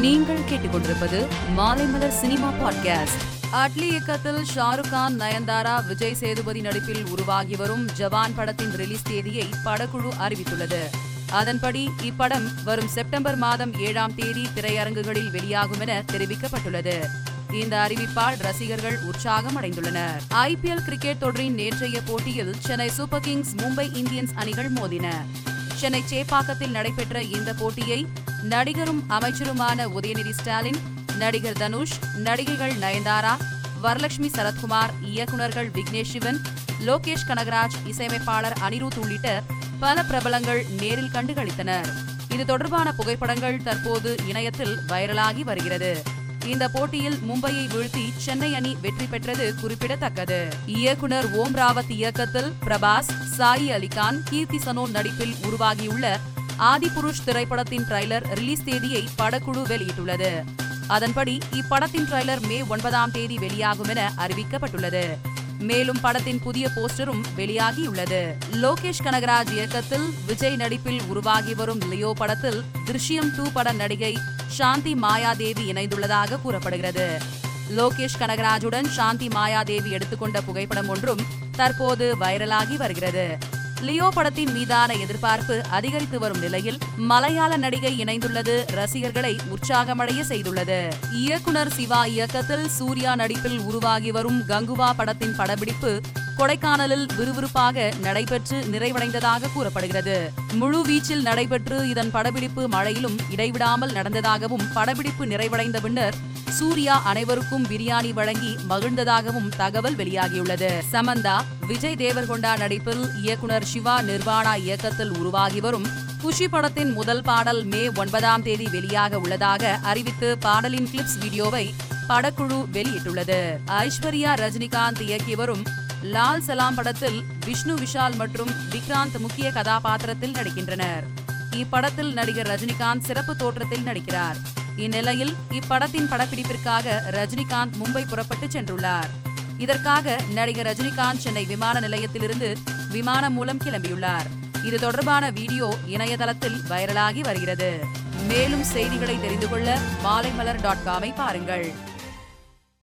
நீங்கள் கேட்டுக்கொண்டிருப்பது Maalaimalar cinema podcast. Atlee இயக்கத்தில் ஷாருக் கான் நயன்தாரா விஜய் சேதுபதி நடிப்பில் உருவாகி வரும் ஜவான் படத்தின் ரிலீஸ் தேதியை படக்குழு அறிவித்துள்ளது. அதன்படி இப்படம் வரும் செப்டம்பர் மாதம் ஏழாம் தேதி திரையரங்குகளில் வெளியாகும் என தெரிவிக்கப்பட்டுள்ளது. இந்த அறிவிப்பால் ரசிகர்கள் உற்சாகம் அடைந்துள்ளனர். ஐபிஎல் கிரிக்கெட் தொடரின் நேற்றைய போட்டியில் Chennai super kings Mumbai Indians அணிகள் மோதின. சென்னை சேப்பாக்கத்தில் நடைபெற்ற இந்த போட்டியை நடிகரும் அமைச்சருமான உதயநிதி ஸ்டாலின் நடிகர் தனுஷ் நடிகைகள் நயன்தாரா வரலட்சுமி சரத்குமார் இயக்குநர்கள் விக்னேஷ் சிவன் லோகேஷ் கனகராஜ் இசையமைப்பாளர் அனிருத் உள்ளிட்ட பல பிரபலங்கள் நேரில் கண்டுகளித்தனர் இது தொடர்பான புகைப்படங்கள் தற்போது இணையத்தில் வைரலாகி வருகிறது. இந்த போட்டியில் மும்பையை வீழ்த்தி சென்னை அணி வெற்றி பெற்றது குறிப்பிடத்தக்கது. இயக்குனர் ஓம் ராவத் இயக்கத்தில் பிரபாஸ் சாயி அலிகான் கீர்த்தி சனோன் நடிப்பில் உருவாகியுள்ள ஆதிபுருஷ் திரைப்படத்தின் ட்ரைலர் ரிலீஸ் தேதியை படக்குழு வெளியிட்டுள்ளது. அதன்படி இப்படத்தின் ட்ரைலர் மே ஒன்பதாம் தேதி வெளியாகும் என அறிவிக்கப்பட்டுள்ளது. மேலும் படத்தின் புதிய போஸ்டரும் வெளியாகியுள்ளது. லோகேஷ் கனகராஜ் இயக்கத்தில் விஜய் நடிப்பில் உருவாகி வரும் லியோ படத்தில் திருஷ்யம் டூ பட நடிகை சாந்தி மாயாதேவி இணைந்துள்ளதாக கூறப்படுகிறது. லோகேஷ் கனகராஜுடன் சாந்தி மாயாதேவி எடுத்துக்கொண்ட புகைப்படம் ஒன்றும் தற்போது வைரலாகி வருகிறது. லியோ படத்தின் மீதான எதிர்பார்ப்பு அதிகரித்து வரும் நிலையில் மலையாள நடிகை இணைந்துள்ளது ரசிகர்களை உற்சாகமடைய செய்துள்ளது. இயக்குனர் சிவா இயக்கத்தில் சூர்யா நடிப்பில் உருவாகி வரும் கங்குவா படத்தின் படப்பிடிப்பு கொடைக்கானலில் விறுவிறுப்பாக நடைபெற்று நிறைவடைந்ததாக கூறப்படுகிறது. முழு வீச்சில் நடைபெற்று இதன் படப்பிடிப்பு மழையிலும் இடைவிடாமல் நடந்ததாகவும் படப்பிடிப்பு நிறைவடைந்த பின்னர் சூர்யா அனைவருக்கும் பிரியாணி வழங்கி மகிழ்ந்ததாகவும் தகவல் வெளியாகியுள்ளது. சமந்தா விஜய் தேவர்கொண்டா நடிப்பில் இயக்குனர் சிவா நிர்வாணா இயக்கத்தில் உருவாகி வரும் குஷி படத்தின் முதல் பாடல் மே ஒன்பதாம் தேதி வெளியாக உள்ளதாக அறிவித்து பாடலின் கிளிப்ஸ் வீடியோவை படக்குழு வெளியிட்டுள்ளது. ஐஸ்வர்யா ரஜினிகாந்த் இயக்கி வரும் லால் சலாம் படத்தில் விஷ்ணு விஷால் மற்றும் விக்ராந்த் முக்கிய கதாபாத்திரத்தில் நடிக்கின்றனர். இப்படத்தில் நடிகர் ரஜினிகாந்த் சிறப்பு தோற்றத்தில் நடிக்கிறார். இந்நிலையில் இப்படத்தின் படப்பிடிப்பிற்காக ரஜினிகாந்த் மும்பை புறப்பட்டு சென்றுள்ளார். இதற்காக நடிகர் ரஜினிகாந்த் சென்னை விமான நிலையத்திலிருந்து விமானம் மூலம் கிளம்பியுள்ளார். இது தொடர்பான வீடியோ இணையதளத்தில் வைரலாகி வருகிறது. மேலும் செய்திகளை தெரிந்து கொள்ள மாலைமலர் டாட் காமை பாருங்கள்.